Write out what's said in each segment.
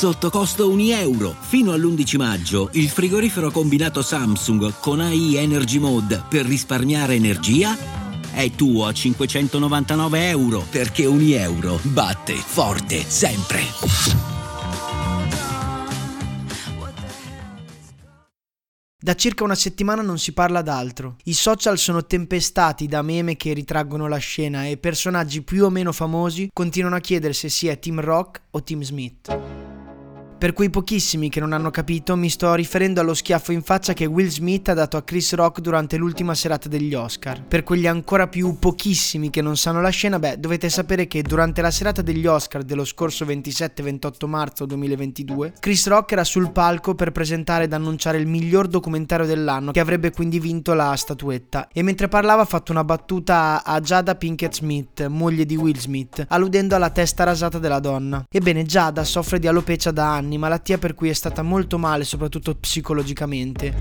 sotto costo 1 euro. Fino all'11 maggio il frigorifero combinato Samsung con AI Energy Mode per risparmiare energia è tuo a 599 euro perché ogni euro batte forte sempre. Da circa una settimana non si parla d'altro. I social sono tempestati da meme che ritraggono la scena e personaggi più o meno famosi continuano a chiedere se sia Team Rock o Team Smith. Per quei pochissimi che non hanno capito, mi sto riferendo allo schiaffo in faccia che Will Smith ha dato a Chris Rock durante l'ultima serata degli Oscar. Per quegli ancora più pochissimi che non sanno la scena, beh, dovete sapere che durante la serata degli Oscar dello scorso 27-28 marzo 2022, Chris Rock era sul palco per presentare ed annunciare il miglior documentario dell'anno, che avrebbe quindi vinto la statuetta. E mentre parlava ha fatto una battuta a Jada Pinkett Smith, moglie di Will Smith, alludendo alla testa rasata della donna. Ebbene, Jada soffre di alopecia da anni anni, malattia per cui è stata molto male, soprattutto psicologicamente.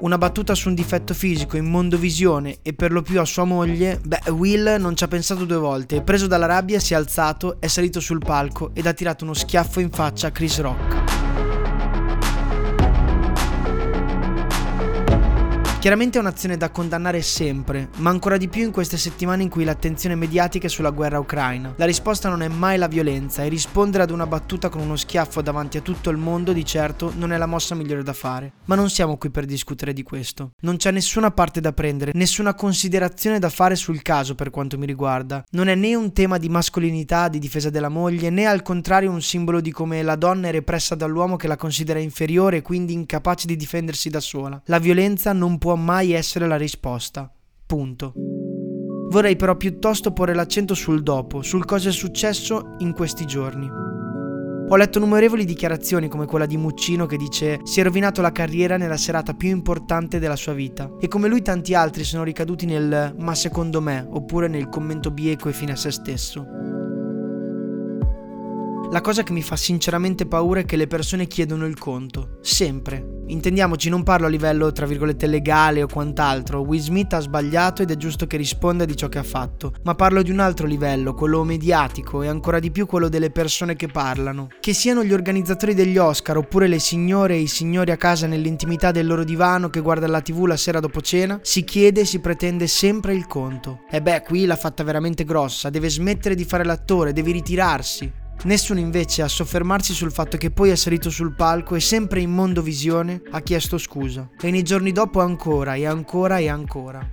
Una battuta su un difetto fisico in mondovisione e per lo più a sua moglie, beh, Will non ci ha pensato due volte, preso dalla rabbia si è alzato, è salito sul palco ed ha tirato uno schiaffo in faccia a Chris Rock. Chiaramente è un'azione da condannare sempre, ma ancora di più in queste settimane in cui l'attenzione mediatica è sulla guerra ucraina. La risposta non è mai la violenza e rispondere ad una battuta con uno schiaffo davanti a tutto il mondo di certo non è la mossa migliore da fare. Ma non siamo qui per discutere di questo. Non c'è nessuna parte da prendere, nessuna considerazione da fare sul caso per quanto mi riguarda. Non è né un tema di mascolinità, di difesa della moglie, né al contrario un simbolo di come la donna è repressa dall'uomo che la considera inferiore e quindi incapace di difendersi da sola. La violenza non può può mai essere la risposta. Punto. Vorrei però piuttosto porre l'accento sul dopo, sul cosa è successo in questi giorni. Ho letto numerevoli dichiarazioni come quella di Muccino che dice si è rovinato la carriera nella serata più importante della sua vita e come lui tanti altri sono ricaduti nel ma secondo me oppure nel commento bieco e fine a se stesso. La cosa che mi fa sinceramente paura è che le persone chiedono il conto, sempre. Intendiamoci, non parlo a livello tra virgolette legale o quant'altro, Will Smith ha sbagliato ed è giusto che risponda di ciò che ha fatto, ma parlo di un altro livello, quello mediatico e ancora di più quello delle persone che parlano. Che siano gli organizzatori degli Oscar oppure le signore e i signori a casa nell'intimità del loro divano che guarda la tv la sera dopo cena, si chiede e si pretende sempre il conto. E beh, qui l'ha fatta veramente grossa, deve smettere di fare l'attore, deve ritirarsi. Nessuno invece a soffermarsi sul fatto che poi è salito sul palco e sempre in mondovisione ha chiesto scusa. E nei giorni dopo ancora e ancora e ancora.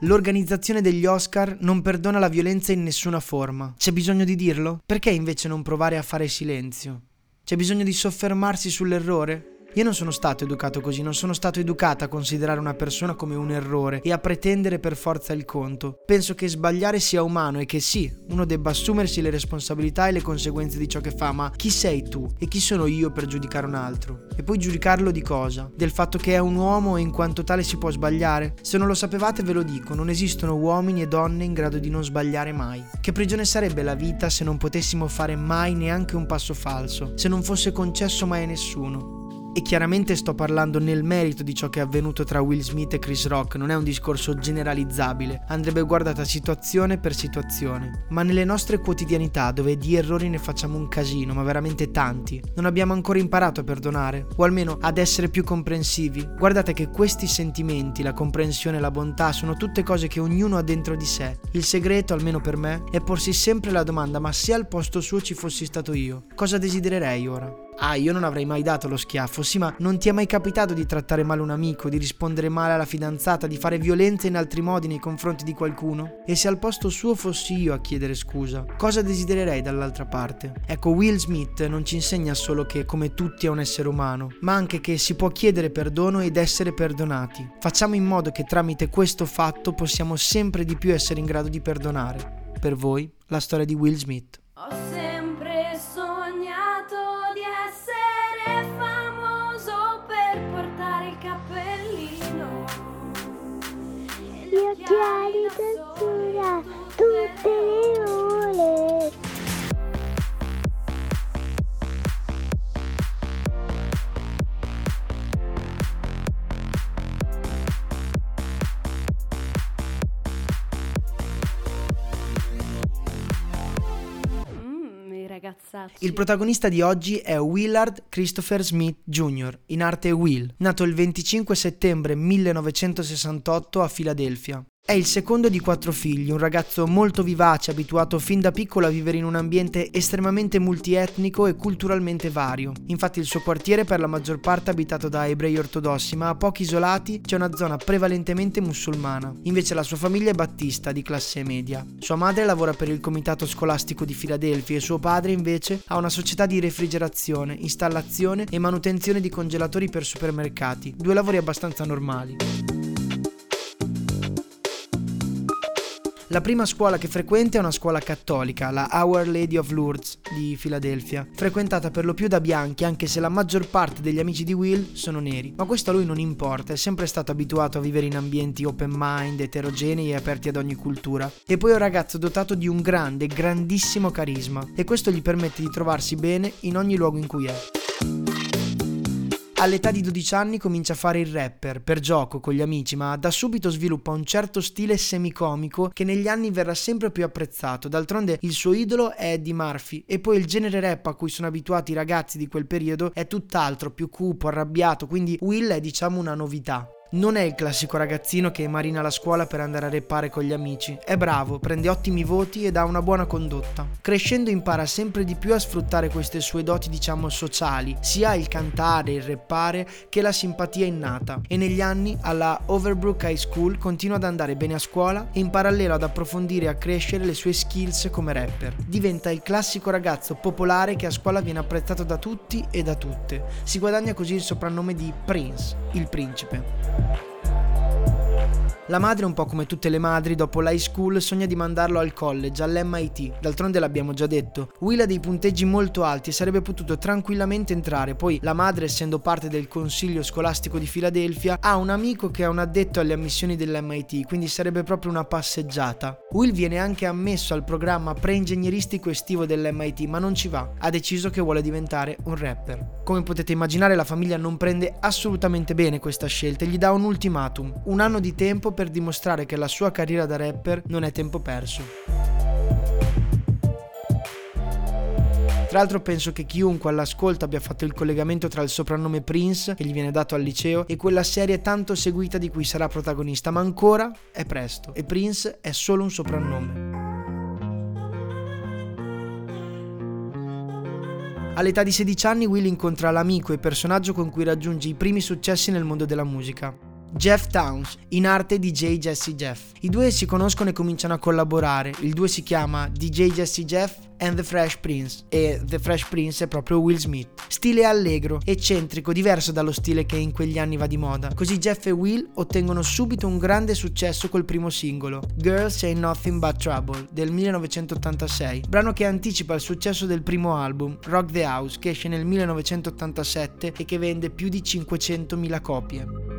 L'organizzazione degli Oscar non perdona la violenza in nessuna forma. C'è bisogno di dirlo? Perché invece non provare a fare silenzio? C'è bisogno di soffermarsi sull'errore? Io non sono stato educato così, non sono stato educata a considerare una persona come un errore e a pretendere per forza il conto. Penso che sbagliare sia umano e che sì, uno debba assumersi le responsabilità e le conseguenze di ciò che fa, ma chi sei tu e chi sono io per giudicare un altro? E poi giudicarlo di cosa? Del fatto che è un uomo e in quanto tale si può sbagliare? Se non lo sapevate ve lo dico, non esistono uomini e donne in grado di non sbagliare mai. Che prigione sarebbe la vita se non potessimo fare mai neanche un passo falso, se non fosse concesso mai a nessuno? E chiaramente sto parlando nel merito di ciò che è avvenuto tra Will Smith e Chris Rock, non è un discorso generalizzabile, andrebbe guardata situazione per situazione. Ma nelle nostre quotidianità, dove di errori ne facciamo un casino, ma veramente tanti, non abbiamo ancora imparato a perdonare, o almeno ad essere più comprensivi. Guardate che questi sentimenti, la comprensione e la bontà, sono tutte cose che ognuno ha dentro di sé. Il segreto, almeno per me, è porsi sempre la domanda, ma se al posto suo ci fossi stato io, cosa desidererei ora? Ah, io non avrei mai dato lo schiaffo, sì, ma non ti è mai capitato di trattare male un amico, di rispondere male alla fidanzata, di fare violenza in altri modi nei confronti di qualcuno? E se al posto suo fossi io a chiedere scusa, cosa desidererei dall'altra parte? Ecco, Will Smith non ci insegna solo che come tutti è un essere umano, ma anche che si può chiedere perdono ed essere perdonati. Facciamo in modo che tramite questo fatto possiamo sempre di più essere in grado di perdonare. Per voi, la storia di Will Smith. Tutte le ore. Mm, Il protagonista di oggi è Willard Christopher Smith Jr., in arte Will, nato il 25 settembre 1968 a Filadelfia. È il secondo di quattro figli, un ragazzo molto vivace, abituato fin da piccolo a vivere in un ambiente estremamente multietnico e culturalmente vario. Infatti il suo quartiere per la maggior parte abitato da ebrei ortodossi, ma a pochi isolati c'è una zona prevalentemente musulmana. Invece la sua famiglia è battista, di classe media. Sua madre lavora per il comitato scolastico di Filadelfia e suo padre invece ha una società di refrigerazione, installazione e manutenzione di congelatori per supermercati, due lavori abbastanza normali. La prima scuola che frequenta è una scuola cattolica, la Our Lady of Lourdes di Filadelfia, frequentata per lo più da bianchi anche se la maggior parte degli amici di Will sono neri. Ma questo a lui non importa, è sempre stato abituato a vivere in ambienti open mind, eterogenei e aperti ad ogni cultura. E poi è un ragazzo dotato di un grande, grandissimo carisma e questo gli permette di trovarsi bene in ogni luogo in cui è. All'età di 12 anni comincia a fare il rapper, per gioco, con gli amici, ma da subito sviluppa un certo stile semicomico che negli anni verrà sempre più apprezzato. D'altronde il suo idolo è Eddie Murphy e poi il genere rap a cui sono abituati i ragazzi di quel periodo è tutt'altro, più cupo, arrabbiato, quindi Will è diciamo una novità. Non è il classico ragazzino che marina la scuola per andare a reppare con gli amici. È bravo, prende ottimi voti ed ha una buona condotta. Crescendo impara sempre di più a sfruttare queste sue doti, diciamo, sociali, sia il cantare, il reppare, che la simpatia innata. E negli anni alla Overbrook High School continua ad andare bene a scuola e in parallelo ad approfondire e a crescere le sue skills come rapper. Diventa il classico ragazzo popolare che a scuola viene apprezzato da tutti e da tutte. Si guadagna così il soprannome di Prince, il principe. Bye. La madre, un po' come tutte le madri, dopo l'high school sogna di mandarlo al college, all'MIT. D'altronde l'abbiamo già detto. Will ha dei punteggi molto alti e sarebbe potuto tranquillamente entrare. Poi la madre, essendo parte del consiglio scolastico di Filadelfia, ha un amico che è un addetto alle ammissioni dell'MIT, quindi sarebbe proprio una passeggiata. Will viene anche ammesso al programma pre-ingegneristico estivo dell'MIT, ma non ci va. Ha deciso che vuole diventare un rapper. Come potete immaginare, la famiglia non prende assolutamente bene questa scelta e gli dà un ultimatum: un anno di tempo per dimostrare che la sua carriera da rapper non è tempo perso. Tra l'altro penso che chiunque all'ascolto abbia fatto il collegamento tra il soprannome Prince, che gli viene dato al liceo, e quella serie tanto seguita di cui sarà protagonista, ma ancora è presto e Prince è solo un soprannome. All'età di 16 anni Will incontra l'amico e personaggio con cui raggiunge i primi successi nel mondo della musica. Jeff Towns, in arte DJ Jesse Jeff. I due si conoscono e cominciano a collaborare. Il duo si chiama DJ Jesse Jeff and The Fresh Prince e The Fresh Prince è proprio Will Smith. Stile allegro, eccentrico, diverso dallo stile che in quegli anni va di moda. Così Jeff e Will ottengono subito un grande successo col primo singolo, Girls Say Nothing But Trouble, del 1986, brano che anticipa il successo del primo album, Rock the House, che esce nel 1987 e che vende più di 500.000 copie.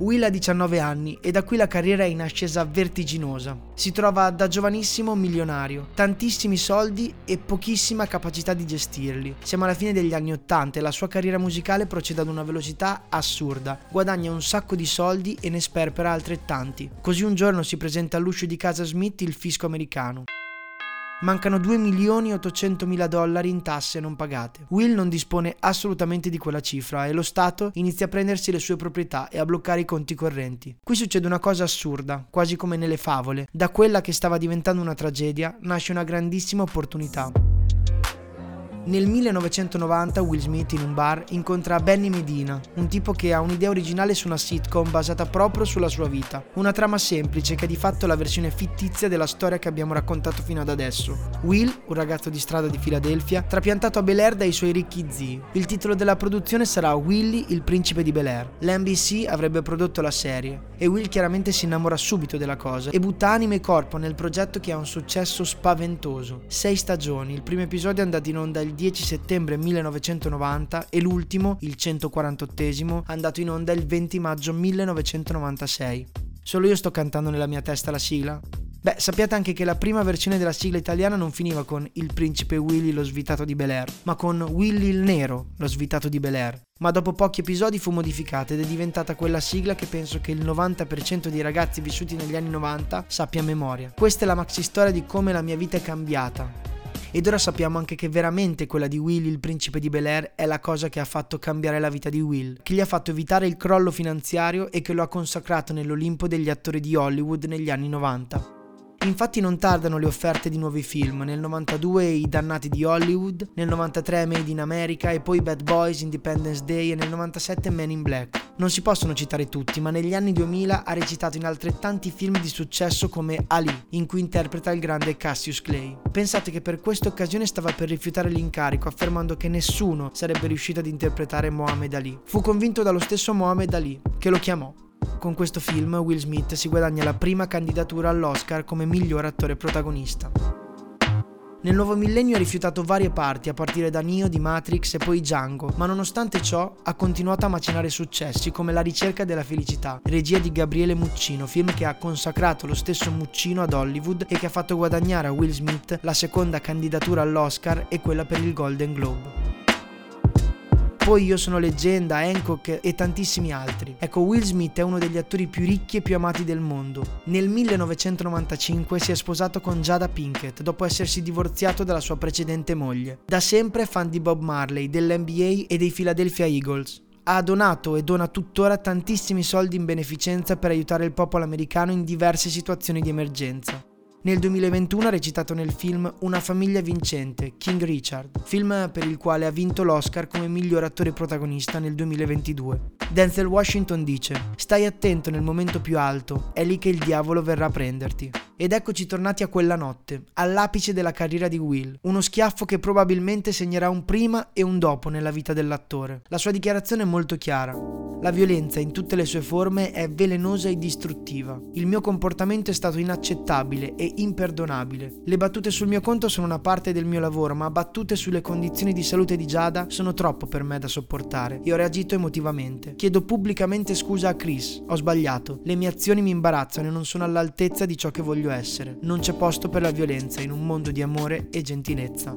Will ha 19 anni e da qui la carriera è in ascesa vertiginosa. Si trova da giovanissimo milionario, tantissimi soldi e pochissima capacità di gestirli. Siamo alla fine degli anni 80 e la sua carriera musicale procede ad una velocità assurda. Guadagna un sacco di soldi e ne sperpera altrettanti. Così un giorno si presenta all'uscio di casa Smith il fisco americano. Mancano 2 milioni e 800 mila dollari in tasse non pagate. Will non dispone assolutamente di quella cifra e lo Stato inizia a prendersi le sue proprietà e a bloccare i conti correnti. Qui succede una cosa assurda, quasi come nelle favole. Da quella che stava diventando una tragedia nasce una grandissima opportunità. Nel 1990 Will Smith in un bar incontra Benny Medina, un tipo che ha un'idea originale su una sitcom basata proprio sulla sua vita. Una trama semplice che è di fatto la versione fittizia della storia che abbiamo raccontato fino ad adesso. Will, un ragazzo di strada di Filadelfia, trapiantato a Bel Air dai suoi ricchi zii. Il titolo della produzione sarà Willy, il principe di Bel Air. L'NBC avrebbe prodotto la serie e Will chiaramente si innamora subito della cosa e butta anima e corpo nel progetto che ha un successo spaventoso. Sei stagioni, il primo episodio è andato in onda il il 10 settembre 1990 e l'ultimo, il 148esimo, andato in onda il 20 maggio 1996. Solo io sto cantando nella mia testa la sigla? Beh, sappiate anche che la prima versione della sigla italiana non finiva con Il principe Willy lo svitato di Bel Air, ma con Willy il nero lo svitato di Bel Air. Ma dopo pochi episodi fu modificata ed è diventata quella sigla che penso che il 90% dei ragazzi vissuti negli anni 90 sappia a memoria. Questa è la maxi storia di come la mia vita è cambiata. Ed ora sappiamo anche che veramente quella di Will, il principe di Bel Air, è la cosa che ha fatto cambiare la vita di Will, che gli ha fatto evitare il crollo finanziario e che lo ha consacrato nell'Olimpo degli attori di Hollywood negli anni 90. Infatti non tardano le offerte di nuovi film, nel 92 I Dannati di Hollywood, nel 93 Made in America e poi Bad Boys, Independence Day e nel 97 Men in Black. Non si possono citare tutti, ma negli anni 2000 ha recitato in altrettanti film di successo come Ali, in cui interpreta il grande Cassius Clay. Pensate che per questa occasione stava per rifiutare l'incarico, affermando che nessuno sarebbe riuscito ad interpretare Mohammed Ali. Fu convinto dallo stesso Mohammed Ali, che lo chiamò con questo film Will Smith si guadagna la prima candidatura all'Oscar come miglior attore protagonista. Nel nuovo millennio ha rifiutato varie parti, a partire da Neo di Matrix e poi Django, ma nonostante ciò ha continuato a macinare successi come La ricerca della felicità, regia di Gabriele Muccino, film che ha consacrato lo stesso Muccino ad Hollywood e che ha fatto guadagnare a Will Smith la seconda candidatura all'Oscar e quella per il Golden Globe. Poi Io sono leggenda, Hancock e tantissimi altri. Ecco, Will Smith è uno degli attori più ricchi e più amati del mondo. Nel 1995 si è sposato con Jada Pinkett dopo essersi divorziato dalla sua precedente moglie. Da sempre fan di Bob Marley, dell'NBA e dei Philadelphia Eagles ha donato e dona tuttora tantissimi soldi in beneficenza per aiutare il popolo americano in diverse situazioni di emergenza. Nel 2021 ha recitato nel film Una famiglia vincente, King Richard, film per il quale ha vinto l'Oscar come miglior attore protagonista nel 2022. Denzel Washington dice: Stai attento nel momento più alto, è lì che il diavolo verrà a prenderti. Ed eccoci tornati a quella notte, all'apice della carriera di Will, uno schiaffo che probabilmente segnerà un prima e un dopo nella vita dell'attore. La sua dichiarazione è molto chiara. La violenza in tutte le sue forme è velenosa e distruttiva. Il mio comportamento è stato inaccettabile e imperdonabile. Le battute sul mio conto sono una parte del mio lavoro, ma battute sulle condizioni di salute di Giada sono troppo per me da sopportare e ho reagito emotivamente. Chiedo pubblicamente scusa a Chris, ho sbagliato. Le mie azioni mi imbarazzano e non sono all'altezza di ciò che voglio essere. Non c'è posto per la violenza in un mondo di amore e gentilezza.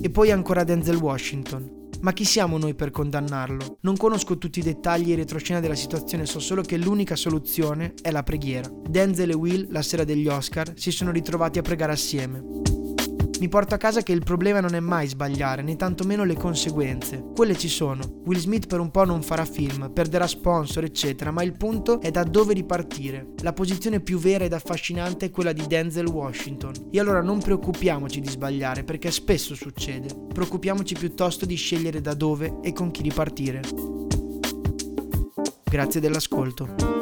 E poi ancora Denzel Washington. Ma chi siamo noi per condannarlo? Non conosco tutti i dettagli e retroscena della situazione, so solo che l'unica soluzione è la preghiera. Denzel e Will, la sera degli Oscar, si sono ritrovati a pregare assieme mi porto a casa che il problema non è mai sbagliare, né tantomeno le conseguenze. Quelle ci sono. Will Smith per un po' non farà film, perderà sponsor, eccetera, ma il punto è da dove ripartire. La posizione più vera ed affascinante è quella di Denzel Washington. E allora non preoccupiamoci di sbagliare, perché spesso succede. Preoccupiamoci piuttosto di scegliere da dove e con chi ripartire. Grazie dell'ascolto.